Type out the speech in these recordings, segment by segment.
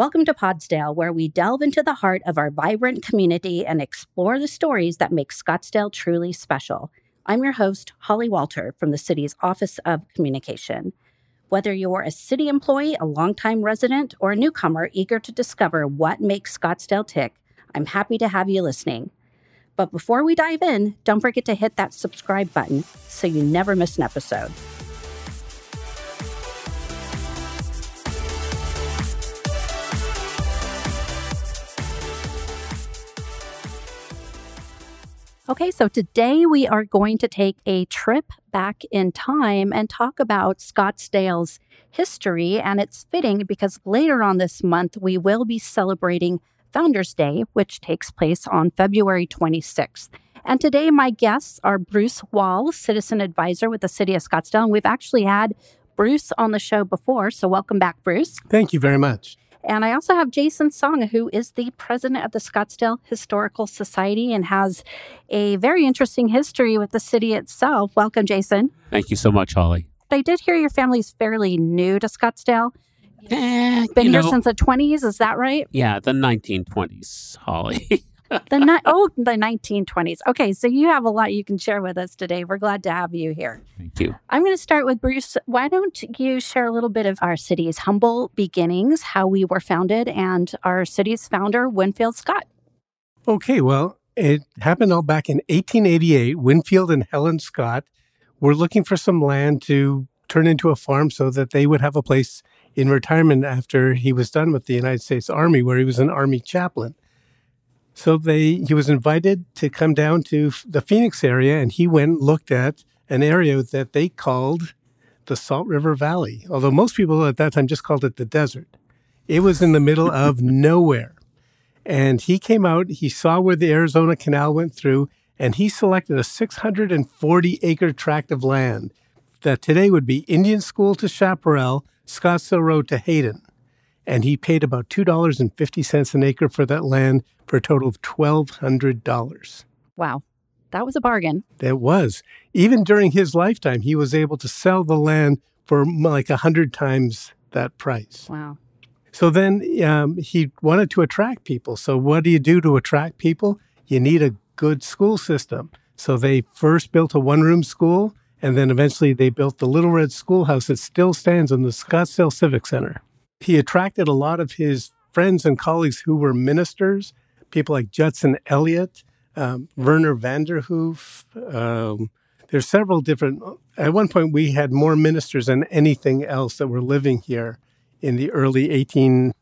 Welcome to Podsdale, where we delve into the heart of our vibrant community and explore the stories that make Scottsdale truly special. I'm your host, Holly Walter from the city's Office of Communication. Whether you're a city employee, a longtime resident, or a newcomer eager to discover what makes Scottsdale tick, I'm happy to have you listening. But before we dive in, don't forget to hit that subscribe button so you never miss an episode. Okay, so today we are going to take a trip back in time and talk about Scottsdale's history. And it's fitting because later on this month, we will be celebrating Founders Day, which takes place on February 26th. And today, my guests are Bruce Wall, citizen advisor with the city of Scottsdale. And we've actually had Bruce on the show before. So, welcome back, Bruce. Thank you very much. And I also have Jason Song, who is the president of the Scottsdale Historical Society and has a very interesting history with the city itself. Welcome, Jason. Thank you so much, Holly. I did hear your family's fairly new to Scottsdale. Eh, Been here know, since the 20s, is that right? yeah, the 1920s, Holly. The ni- oh, the 1920s. Okay, so you have a lot you can share with us today. We're glad to have you here. Thank you. I'm going to start with Bruce. Why don't you share a little bit of our city's humble beginnings, how we were founded, and our city's founder, Winfield Scott? Okay, well, it happened all back in 1888. Winfield and Helen Scott were looking for some land to turn into a farm so that they would have a place in retirement after he was done with the United States Army, where he was an Army chaplain. So they he was invited to come down to the Phoenix area, and he went and looked at an area that they called the Salt River Valley. Although most people at that time just called it the desert, it was in the middle of nowhere. And he came out, he saw where the Arizona Canal went through, and he selected a 640 acre tract of land that today would be Indian School to Chaparral, Scottsdale Road to Hayden. And he paid about $2.50 an acre for that land for a total of $1,200. Wow, that was a bargain. It was. Even during his lifetime, he was able to sell the land for like a 100 times that price. Wow. So then um, he wanted to attract people. So, what do you do to attract people? You need a good school system. So, they first built a one room school, and then eventually they built the Little Red Schoolhouse that still stands in the Scottsdale Civic Center. He attracted a lot of his friends and colleagues who were ministers, people like Judson Elliott, um, Werner Vanderhoof. Um, there's several different. At one point, we had more ministers than anything else that were living here in the early 18,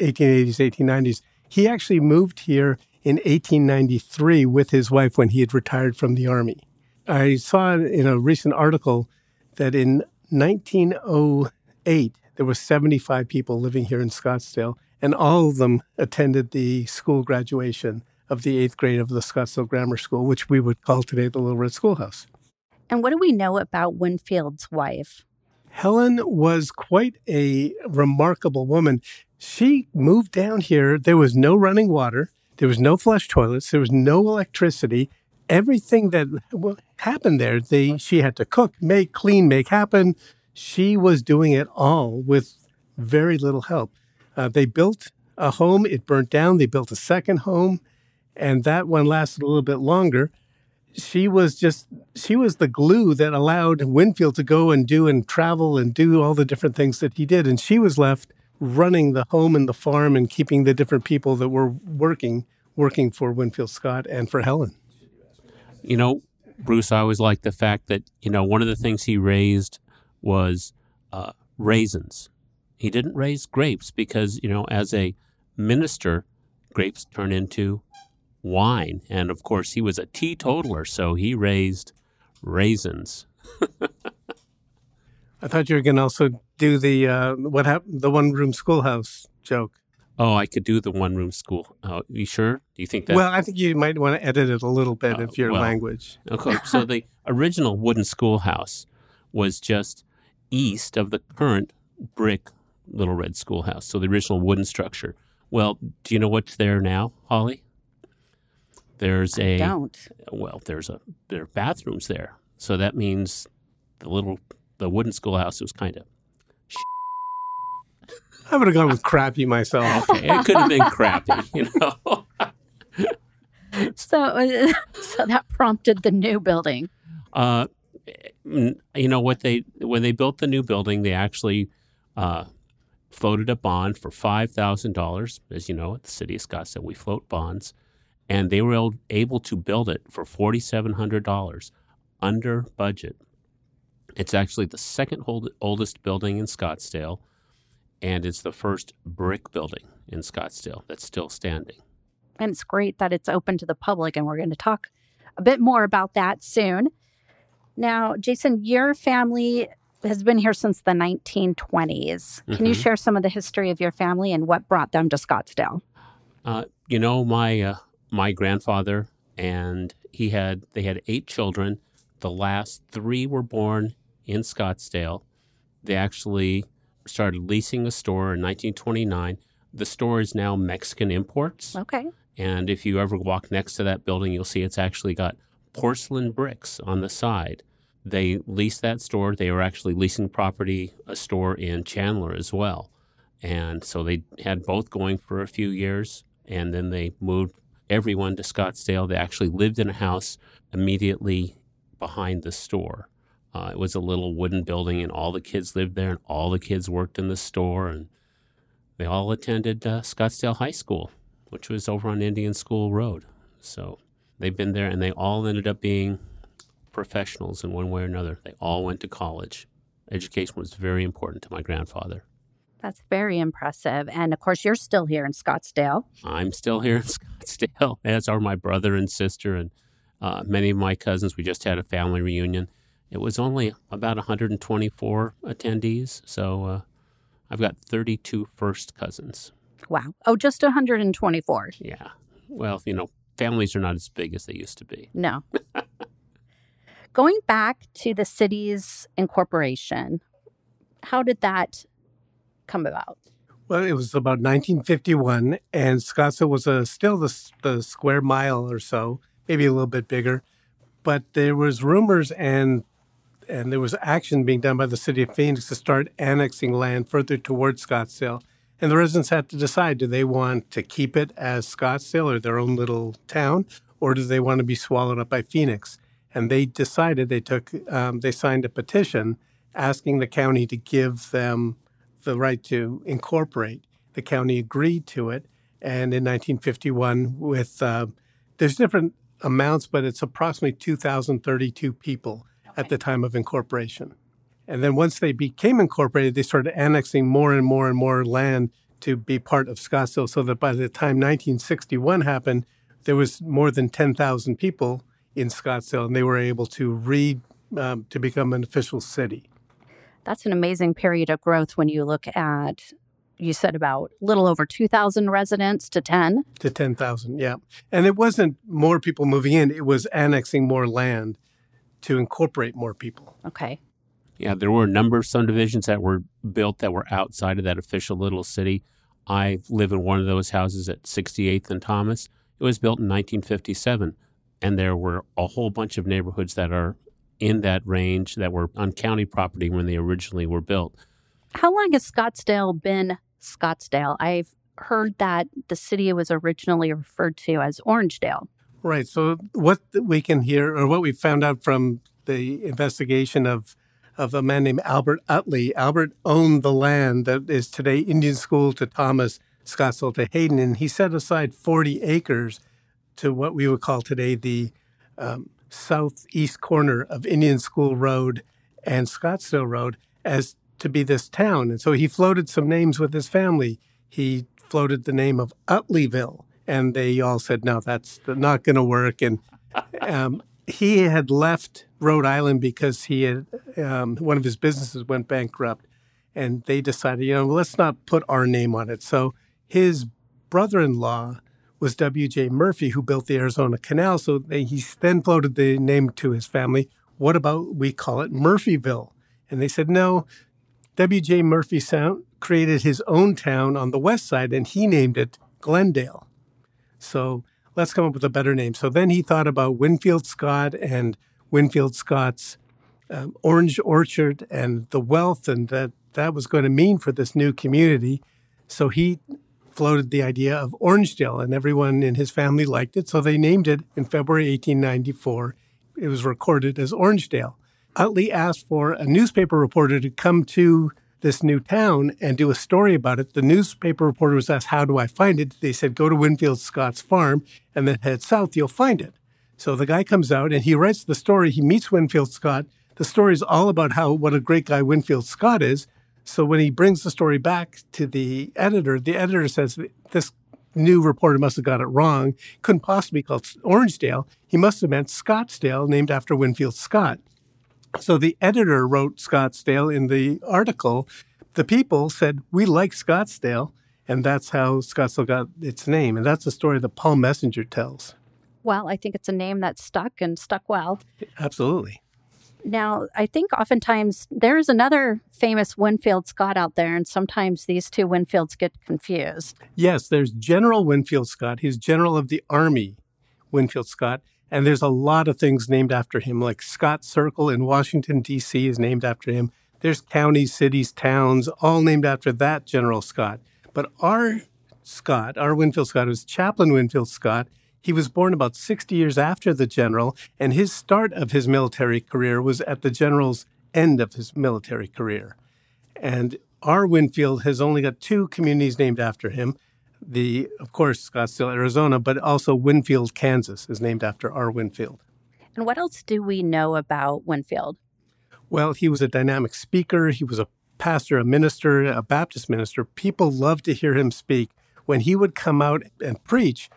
1880s, 1890s. He actually moved here in 1893 with his wife when he had retired from the army. I saw in a recent article that in 1908 there were 75 people living here in Scottsdale, and all of them attended the school graduation of the eighth grade of the Scottsdale Grammar School, which we would call today the Little Red Schoolhouse. And what do we know about Winfield's wife? Helen was quite a remarkable woman. She moved down here. There was no running water, there was no flush toilets, there was no electricity. Everything that happened there, they she had to cook, make, clean, make happen. She was doing it all with very little help. Uh, they built a home, it burnt down. They built a second home, and that one lasted a little bit longer she was just she was the glue that allowed Winfield to go and do and travel and do all the different things that he did and she was left running the home and the farm and keeping the different people that were working working for Winfield Scott and for Helen. You know, Bruce, I always liked the fact that, you know, one of the things he raised was uh, raisins. He didn't raise grapes because, you know, as a minister, grapes turn into wine. And of course, he was a teetotaler, so he raised raisins. I thought you were going to also do the uh, what happened the one room schoolhouse joke. Oh, I could do the one room school. Oh, you sure? Do you think that? well, I think you might want to edit it a little bit Oh, if your well. language. Okay, so the original wooden schoolhouse was just east of the current brick Little Red Schoolhouse. So the original wooden structure. Well, do you know what's there now, Holly? There's a Don't. well, there's a there are bathrooms there. So that means the little the wooden schoolhouse was kind of I would have gone with crappy myself. Okay, it could have been crappy, you know. So, so that prompted the new building. Uh, you know what they when they built the new building, they actually uh, floated a bond for five thousand dollars. As you know, at the city of Scottsdale, we float bonds, and they were able- to build it for forty seven hundred dollars under budget. It's actually the second hold, oldest building in Scottsdale, and it's the first brick building in Scottsdale that's still standing. And it's great that it's open to the public, and we're going to talk a bit more about that soon. Now, Jason, your family has been here since the 1920s. Can you Mhm. share some of the history of your family and what brought them to Scottsdale? Uh, you know, my uh, my grandfather and he had they had eight children. The last three were born in Scottsdale. They actually started leasing a store in 1929. The store is now Mexican Imports, Okay. and if you ever walk next to that building, you'll see it's actually got porcelain bricks on the side. They leased that store. They were actually leasing property, a store in Chandler as well. And so they had both going for a few years, and then they moved everyone to Scottsdale. They actually lived in a house immediately behind the store. Uh, it was a little wooden building, and all the kids lived there, and all the kids worked in the store, and they all attended uh, Scottsdale High School, which was over on Indian School Road. So they've been there, and they all ended up being professionals in one way or another. They all went to college. Education was very important to my grandfather. That's very impressive. And of course, you're still here in Scottsdale. I'm still here in Scottsdale, as are my brother and sister and uh, many of my cousins. We just had a family reunion. It was only about 124 attendees, so uh, I've got 32 first cousins. Wow. Oh, just 124. Yeah. Well, you know, families are not as big as they used to be. No. Going back to the city's incorporation, how did that come about? Well, it was about 1951, and Scottsdale was a, still the, the square mile or so, maybe a little bit bigger. But there was rumors and and there was action being done by the city of Phoenix to start annexing land further towards Scottsdale. And the residents had to decide: do they want to keep it as Scottsdale or their own little town, or do they want to be swallowed up by Phoenix? And they decided they took um, they signed a petition asking the county to give them the right to incorporate. The county agreed to it, and in 1951, with uh, there's different amounts, but it's approximately 2,032 people at the time of incorporation. And then once they became incorporated, they started annexing more and more and more land to be part of Scottsdale, so that by the time 1961 happened, there was more than 10,000 people in Scottsdale, and they were able to read um, to become an official city. That's an amazing period of growth when you look at, you said about little over 2,000 residents to 10. to 10,000, yeah. And it wasn't more people moving in, it was annexing more land to incorporate more people. Okay. Yeah, there were a number of subdivisions that were built that were outside of that official little city. I live in one of those houses at 68th and Thomas. It was built in 1957, and there were a whole bunch of neighborhoods that are in that range that were on county property when they originally were built. How long has Scottsdale been Scottsdale? I've heard that the city was originally referred to as Orangedale. Right. So what we can hear, or what we found out from the investigation of of a man named Albert Utley, Albert owned the land that is today Indian School to Thomas, Scottsdale to Hayden, and he set aside 40 acres to what we would call today the um, southeast corner of Indian School Road and Scottsdale Road as to be this town. And so he floated some names with his family. He floated the name of Utleyville, and they all said, no, that's not going to work. And um, he had left Rhode Island because he had um, one of his businesses went bankrupt, and they decided, you know, let's not put our name on it. So his brother-in-law was W.J. Murphy, who built the Arizona Canal. So they, he then floated the name to his family. What about we call it Murphyville? And they said, no. W.J. Murphy sound, created his own town on the west side, and he named it Glendale. So let's come up with a better name. So then he thought about Winfield Scott and Winfield Scott's um, orange orchard and the wealth and that that was going to mean for this new community. So he floated the idea of Orangedale, and everyone in his family liked it. So they named it in February 1894. It was recorded as Orangedale. Utley asked for a newspaper reporter to come to this new town and do a story about it. The newspaper reporter was asked, How do I find it? They said, Go to Winfield Scott's farm and then head south, you'll find it. So the guy comes out and he writes the story. He meets Winfield Scott. The story is all about how what a great guy Winfield Scott is. So when he brings the story back to the editor, the editor says this new reporter must have got it wrong. Couldn't possibly be called Orangedale. He must have meant Scottsdale, named after Winfield Scott. So the editor wrote Scottsdale in the article. The people said, We like Scottsdale. And that's how Scottsdale got its name. And that's the story that Paul Messinger tells. Well, I think it's a name that stuck and stuck well. Absolutely. Now, I think oftentimes there's another famous Winfield Scott out there, and sometimes these two Winfields get confused. Yes, there's General Winfield Scott. He's General of the Army, Winfield Scott. And there's a lot of things named after him, like Scott Circle in Washington, D.C. is named after him. There's counties, cities, towns, all named after that General Scott. But our Scott, our Winfield Scott, was Chaplain Winfield Scott, he was born about 60 years after the general, and his start of his military career was at the general's end of his military career. And our Winfield has only got two communities named after him. The, of course, Scottsdale, Arizona, but also Winfield, Kansas is named after our Winfield. And what else do we know about Winfield? Well, he was a dynamic speaker. He was a pastor, a minister, a Baptist minister. People loved to hear him speak. When he would come out and preach,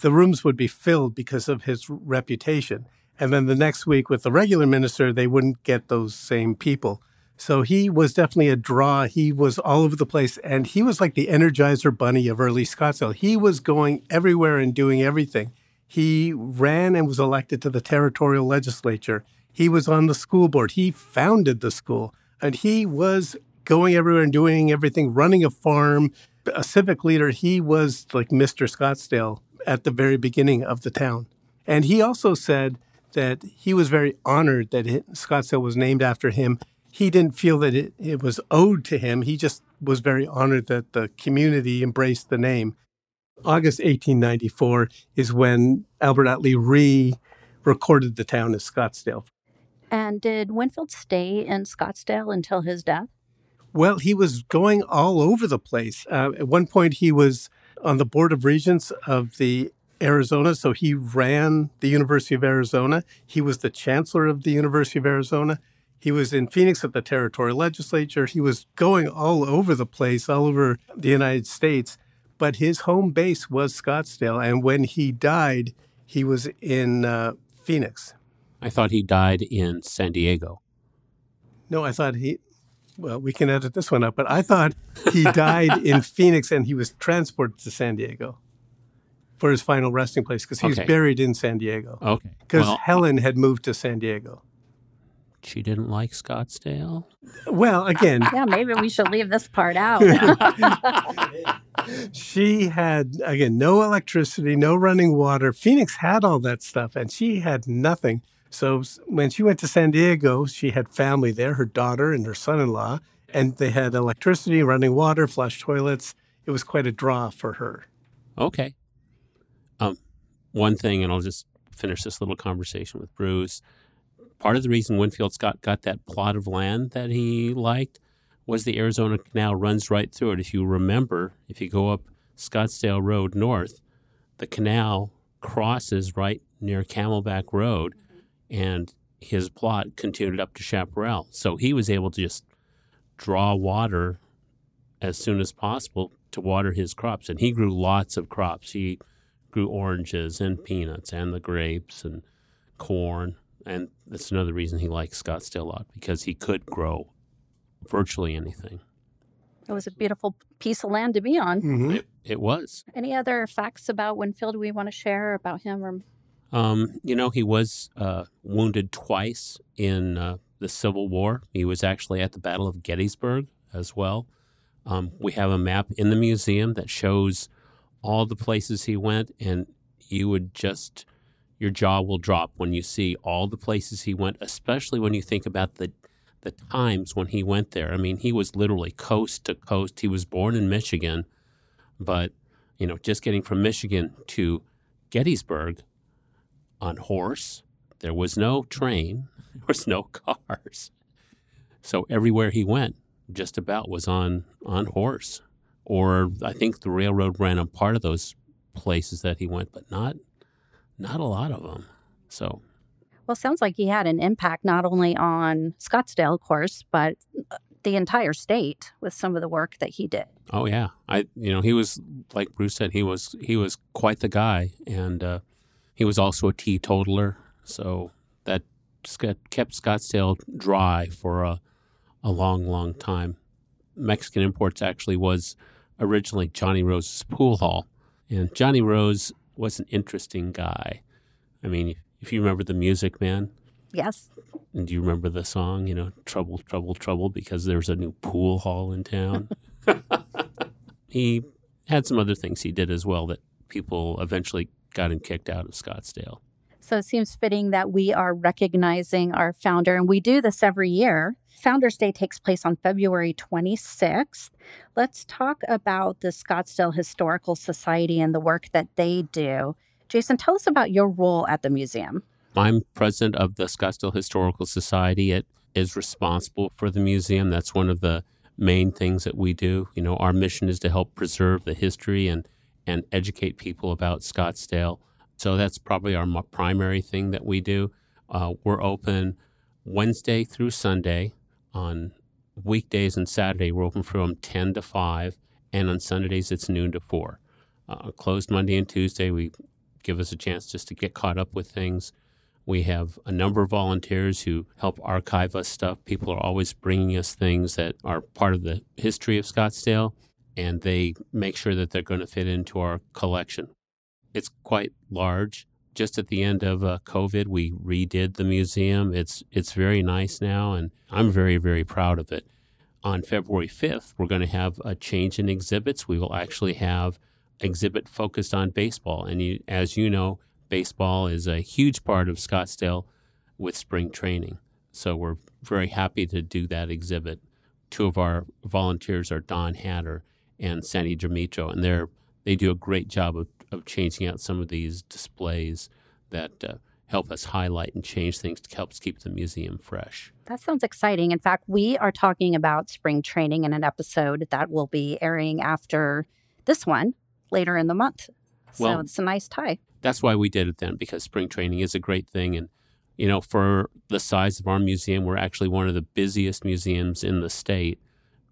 the rooms would be filled because of his reputation. And then the next week with the regular minister, they wouldn't get those same people. So he was definitely a draw. He was all over the place. And he was like the energizer bunny of early Scottsdale. He was going everywhere and doing everything. He ran and was elected to the territorial legislature. He was on the school board. He founded the school. And he was going everywhere and doing everything, running a farm, a civic leader. He was like Mr. Scottsdale at the very beginning of the town. And he also said that he was very honored that it, Scottsdale was named after him. He didn't feel that it, it was owed to him. He just was very honored that the community embraced the name. August 1894 is when Albert Utley re recorded the town as Scottsdale. And did Winfield stay in Scottsdale until his death? Well, he was going all over the place. Uh, at one point, he was on the Board of Regents of the Arizona. So he ran the University of Arizona. He was the chancellor of the University of Arizona. He was in Phoenix at the territorial legislature. He was going all over the place, all over the United States. But his home base was Scottsdale. And when he died, he was in uh, Phoenix. I thought he died in San Diego. No, I thought he, well, we can edit this one up, but I thought he died in Phoenix and he was transported to San Diego for his final resting place because he okay. was buried in San Diego. Okay. Because well, Helen had moved to San Diego. She didn't like Scottsdale? Well, again. yeah, maybe we should leave this part out. she had, again, no electricity, no running water. Phoenix had all that stuff, and she had nothing. So when she went to San Diego, she had family there, her daughter and her son in law, and they had electricity, running water, flush toilets. It was quite a draw for her. Okay. Um, one thing, and I'll just finish this little conversation with Bruce. Part of the reason Winfield Scott got that plot of land that he liked was the Arizona Canal runs right through it. If you remember, if you go up Scottsdale Road north, the canal crosses right near Camelback Road and his plot continued up to Chaparral. So he was able to just draw water as soon as possible to water his crops. And he grew lots of crops. He grew oranges and peanuts and the grapes and corn. And that's another reason he likes Scottsdale a lot because he could grow virtually anything. It was a beautiful piece of land to be on. Mm-hmm. It, it was. Any other facts about Winfield we want to share about him or um, you know, he was uh, wounded twice in uh, the Civil War. He was actually at the Battle of Gettysburg as well. Um, we have a map in the museum that shows all the places he went, and you would just, your jaw will drop when you see all the places he went, especially when you think about the, the times when he went there. I mean, he was literally coast to coast. He was born in Michigan, but you know, just getting from Michigan to Gettysburg on horse. There was no train. There was no cars. So everywhere he went, just about was on on horse. Or I think the railroad ran on part of those places that he went, but not not a lot of them. So well, sounds like he had an impact not only on Scottsdale, of course, but uh, the entire state with some of the work that he did. Oh yeah, I you know he was like Bruce said he was he was quite the guy, and uh, he was also a teetotaler, so that kept Scottsdale dry for a a long, long time. Mexican Imports actually was originally Johnny Rose's pool hall, and Johnny Rose was an interesting guy. I mean, if you remember the music, man. Yes. And do you remember the song, you know, Trouble, Trouble, Trouble, because there's a new pool hall in town? he had some other things he did as well that people eventually got him kicked out of Scottsdale. So it seems fitting that we are recognizing our founder, and we do this every year. Founders Day takes place on February 26th. Let's talk about the Scottsdale Historical Society and the work that they do. Jason, tell us about your role at the museum. I'm president of the Scottsdale Historical Society. It is responsible for the museum. That's one of the main things that we do. You know, our mission is to help preserve the history and and educate people about Scottsdale. So that's probably our primary thing that we do. Uh, we're open Wednesday through Sunday. On weekdays and Saturday, we're open from 10 to 5, and on Sundays, it's noon to 4. Uh, closed Monday and Tuesday. We give us a chance just to get caught up with things. We have a number of volunteers who help archive us stuff. People are always bringing us things that are part of the history of Scottsdale, and they make sure that they're going to fit into our collection. It's quite large. Just at the end of uh, COVID, we redid the museum. It's it's very nice now, and I'm very very proud of it. On February 5th, we're going to have a change in exhibits. We will actually have exhibit focused on baseball, and you, as you know, baseball is a huge part of Scottsdale with spring training. So we're very happy to do that exhibit. Two of our volunteers are Don Hatter and Sandy Demetro, and they're they do a great job of, of changing out some of these displays that uh, help us highlight and change things to help keep the museum fresh. That sounds exciting. In fact, we are talking about spring training in an episode that will be airing after this one later in the month. So well, it's a nice tie that's why we did it then because spring training is a great thing and you know for the size of our museum we're actually one of the busiest museums in the state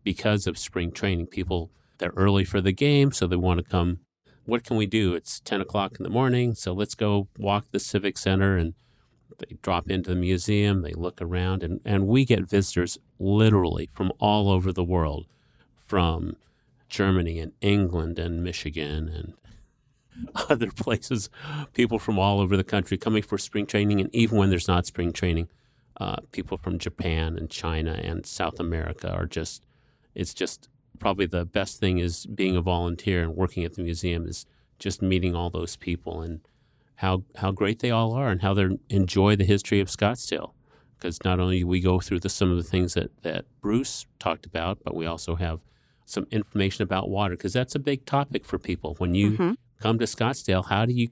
because of spring training people they're early for the game so they want to come what can we do it's 10 o'clock in the morning so let's go walk the civic center and they drop into the museum they look around and, and we get visitors literally from all over the world from germany and england and michigan and other places, people from all over the country coming for spring training, and even when there's not spring training, uh, people from Japan and China and South America are just. It's just probably the best thing is being a volunteer and working at the museum is just meeting all those people and how how great they all are and how they enjoy the history of Scottsdale. Because not only we go through the, some of the things that, that Bruce talked about, but we also have some information about water because that's a big topic for people. When you mm-hmm come to Scottsdale, how do you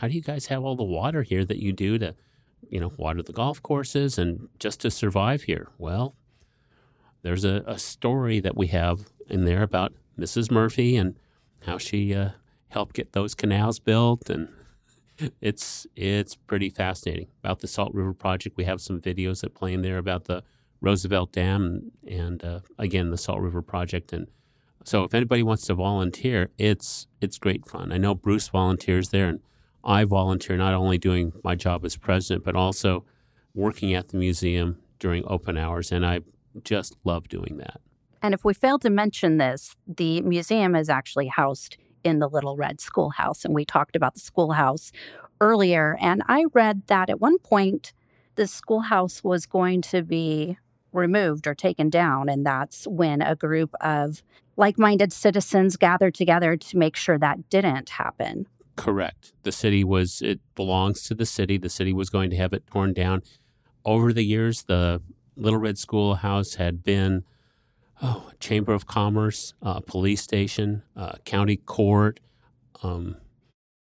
how do you guys have all the water here that you do to, you know, water the golf courses and just to survive here? Well, there's a, a story that we have in there about Mrs. Murphy and how she uh, helped get those canals built and it's it's pretty fascinating about the Salt River Project. We have some videos that play in there about the Roosevelt Dam and uh, again the Salt River Project and so if anybody wants to volunteer, it's it's great fun. I know Bruce volunteers there, and I volunteer not only doing my job as president, but also working at the museum during open hours, and I just love doing that. And if we fail to mention this, the museum is actually housed in the Little Red Schoolhouse, and we talked about the schoolhouse earlier. And I read that at one point the schoolhouse was going to be removed or taken down. And that's when a group of like minded citizens gathered together to make sure that didn't happen. Correct. The city was, it belongs to the city. The city was going to have it torn down. Over the years, the Little Red Schoolhouse had been oh, Chamber of Commerce, uh, police station, uh, county court. Um,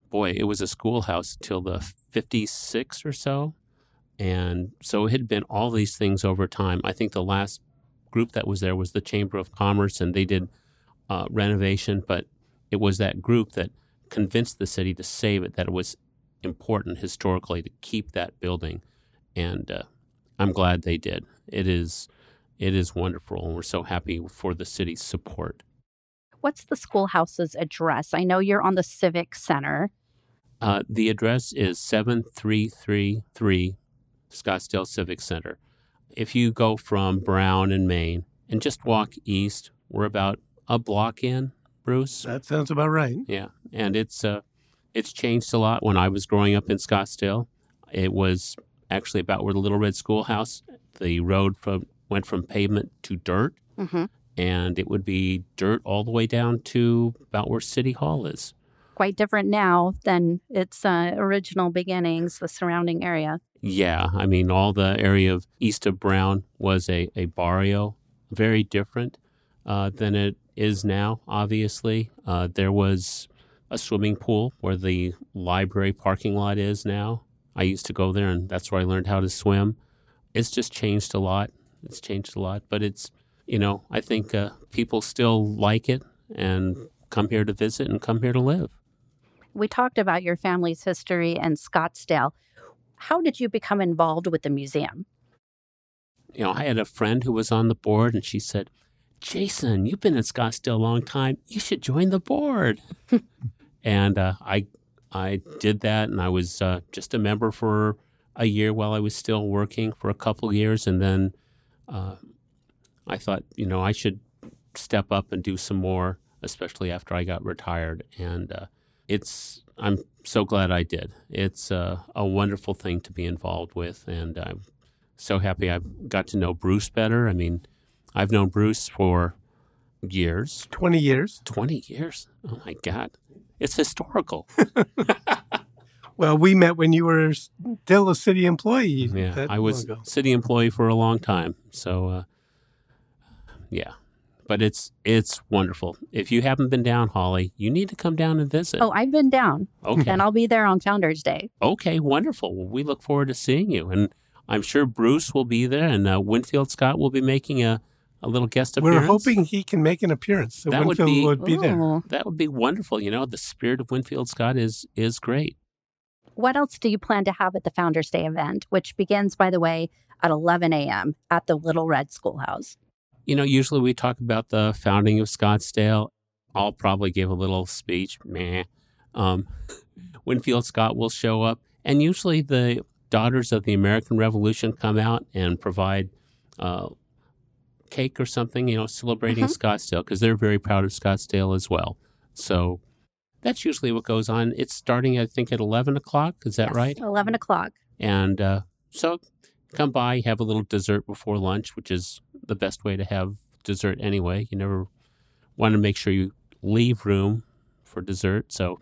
boy, it was a schoolhouse till the 56 or so. And so it had been all these things over time. I think the last group that was there was the Chamber of Commerce, and they did uh, renovation, but it was that group that convinced the city to save it, that it was important historically to keep that building. And uh, I'm glad they did. It is, it is wonderful, and we're so happy for the city's support. What's the schoolhouse's address? I know you're on the Civic Center. Uh, the address is 7333 Scottsdale Civic Center. If you go from Brown and Main and just walk east, we're about a block in, Bruce. That sounds about right. Yeah, and it's uh, it's changed a lot. When I was growing up in Scottsdale, it was actually about where the Little Red Schoolhouse. The road from went from pavement to dirt, Mm-hmm. and it would be dirt all the way down to about where City Hall is. Quite different now than its uh, original beginnings, the surrounding area. Yeah, I mean, all the area of east of Brown was a, a barrio, very different uh, than it is now, obviously. Uh, there was a swimming pool where the library parking lot is now. I used to go there, and that's where I learned how to swim. It's just changed a lot. It's changed a lot, but it's, you know, I think uh, people still like it and come here to visit and come here to live. We talked about your family's history in Scottsdale. How did you become involved with the museum? you know, I had a friend who was on the board and she said, Jason, you've been in Scottsdale a long time. You should join the board. and uh, I, I did that and I was uh, just a member for a year while I was still working for a couple years. And then uh, I thought, you know, I should step up and do some more, especially after I got retired. And uh, it's, I'm so glad I did. It's uh, a wonderful thing to be involved with. And I'm so happy I got to know Bruce better. I mean, I've known Bruce for years 20 years. 20 years. Oh my God. It's historical. Well, we met when you were still a city employee. Yeah. I was long ago. city employee for a long time. So, uh, yeah. But it's it's wonderful. If you haven't been down, Holly, you need to come down and visit. Oh, I've been down, okay. and I'll be there on Founders Day. Okay, wonderful. Well, we look forward to seeing you. And I'm sure Bruce will be there and uh, Winfield Scott will be making a, a little guest appearance. We're hoping he can make an appearance. So That would Winfield be- would be there. That would be wonderful. You know, the spirit of Winfield Scott is is great. What else do you plan to have at the Founders Day event, which begins, by the way, at 11 a.m. at the Little Red Schoolhouse? You know, usually we talk about the founding of Scottsdale. I'll probably give a little speech. Meh. Um, Winfield Scott will show up, and usually the daughters of the American Revolution come out and provide uh, cake or something. You know, celebrating Mhm. Scottsdale because they're very proud of Scottsdale as well. So that's usually what goes on. It's starting, I think, at eleven o'clock. Is that Yes, right? 11 o'clock. And uh, so come by, have a little dessert before lunch, which is the best way to have dessert anyway. You never want to make sure you leave room for dessert, so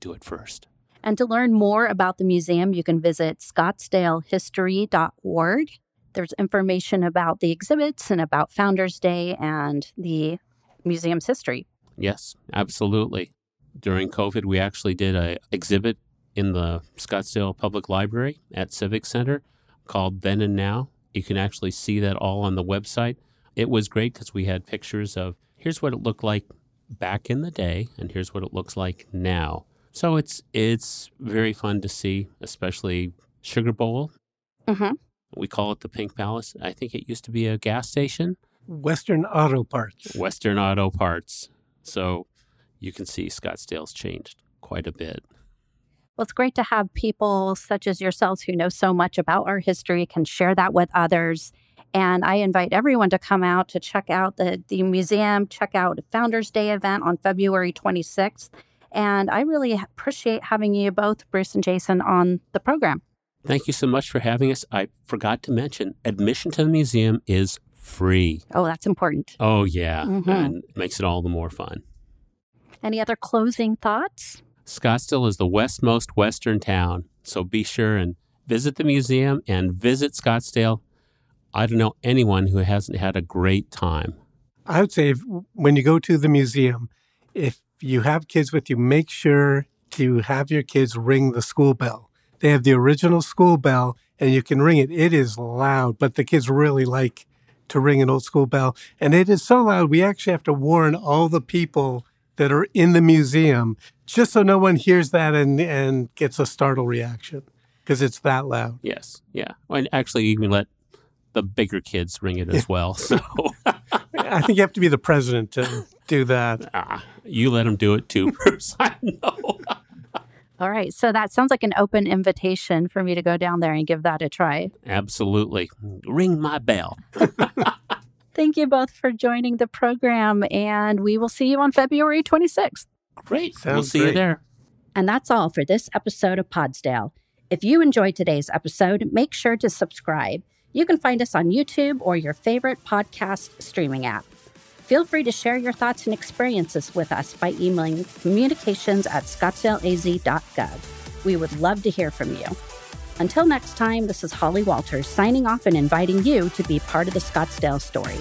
do it first. And to learn more about the museum, you can visit scottsdalehistory.org. There's information about the exhibits and about Founders Day and the museum's history. Yes, absolutely. During COVID, we actually did an exhibit in the Scottsdale Public Library at Civic Center called Then and Now. You can actually see that all on the website. It was great because we had pictures of here's what it looked like back in the day, and here's what it looks like now. So it's it's very fun to see, especially Sugar Bowl. Mm-hmm. We call it the Pink Palace. I think it used to be a gas station. Western Auto Parts. Western Auto Parts. So you can see Scottsdale's changed quite a bit. Well, it's great to have people such as yourselves who know so much about our history, can share that with others. And I invite everyone to come out to check out the, the museum, check out Founders Day event on February 26th. And I really appreciate having you both, Bruce and Jason, on the program. Thank you so much for having us. I forgot to mention admission to the museum is free. Oh, that's important. Oh, yeah. Mhm. And it makes it all the more fun. Any other closing thoughts? Scottsdale is the westmost western town, so be sure and visit the museum and visit Scottsdale I don't know anyone who hasn't had a great time. I would say if, when you go to the museum, if you have kids with you, make sure to have your kids ring the school bell. They have the original school bell and you can ring it. It is loud, but the kids really like to ring an old school bell. And it is so loud, we actually have to warn all the people that are in the museum just so no one hears that and, and gets a startle reaction because it's that loud. Yes. Yeah. And actually, you can let the bigger kids ring it as well. So I think you have to be the president to do that. ah, you let them do it too, Bruce. I know. All right. So that sounds like an open invitation for me to go down there and give that a try. Absolutely. Ring my bell. Thank you both for joining the program, and we will see you on February 26th. Great. we'll Sounds see you there. And that's all for this episode of Podsdale. If you enjoyed today's episode, make sure to subscribe. You can find us on YouTube or your favorite podcast streaming app. Feel free to share your thoughts and experiences with us by emailing communications at scottsdaleaz.gov. We would love to hear from you. Until next time, this is Holly Walters signing off and inviting you to be part of the Scottsdale story.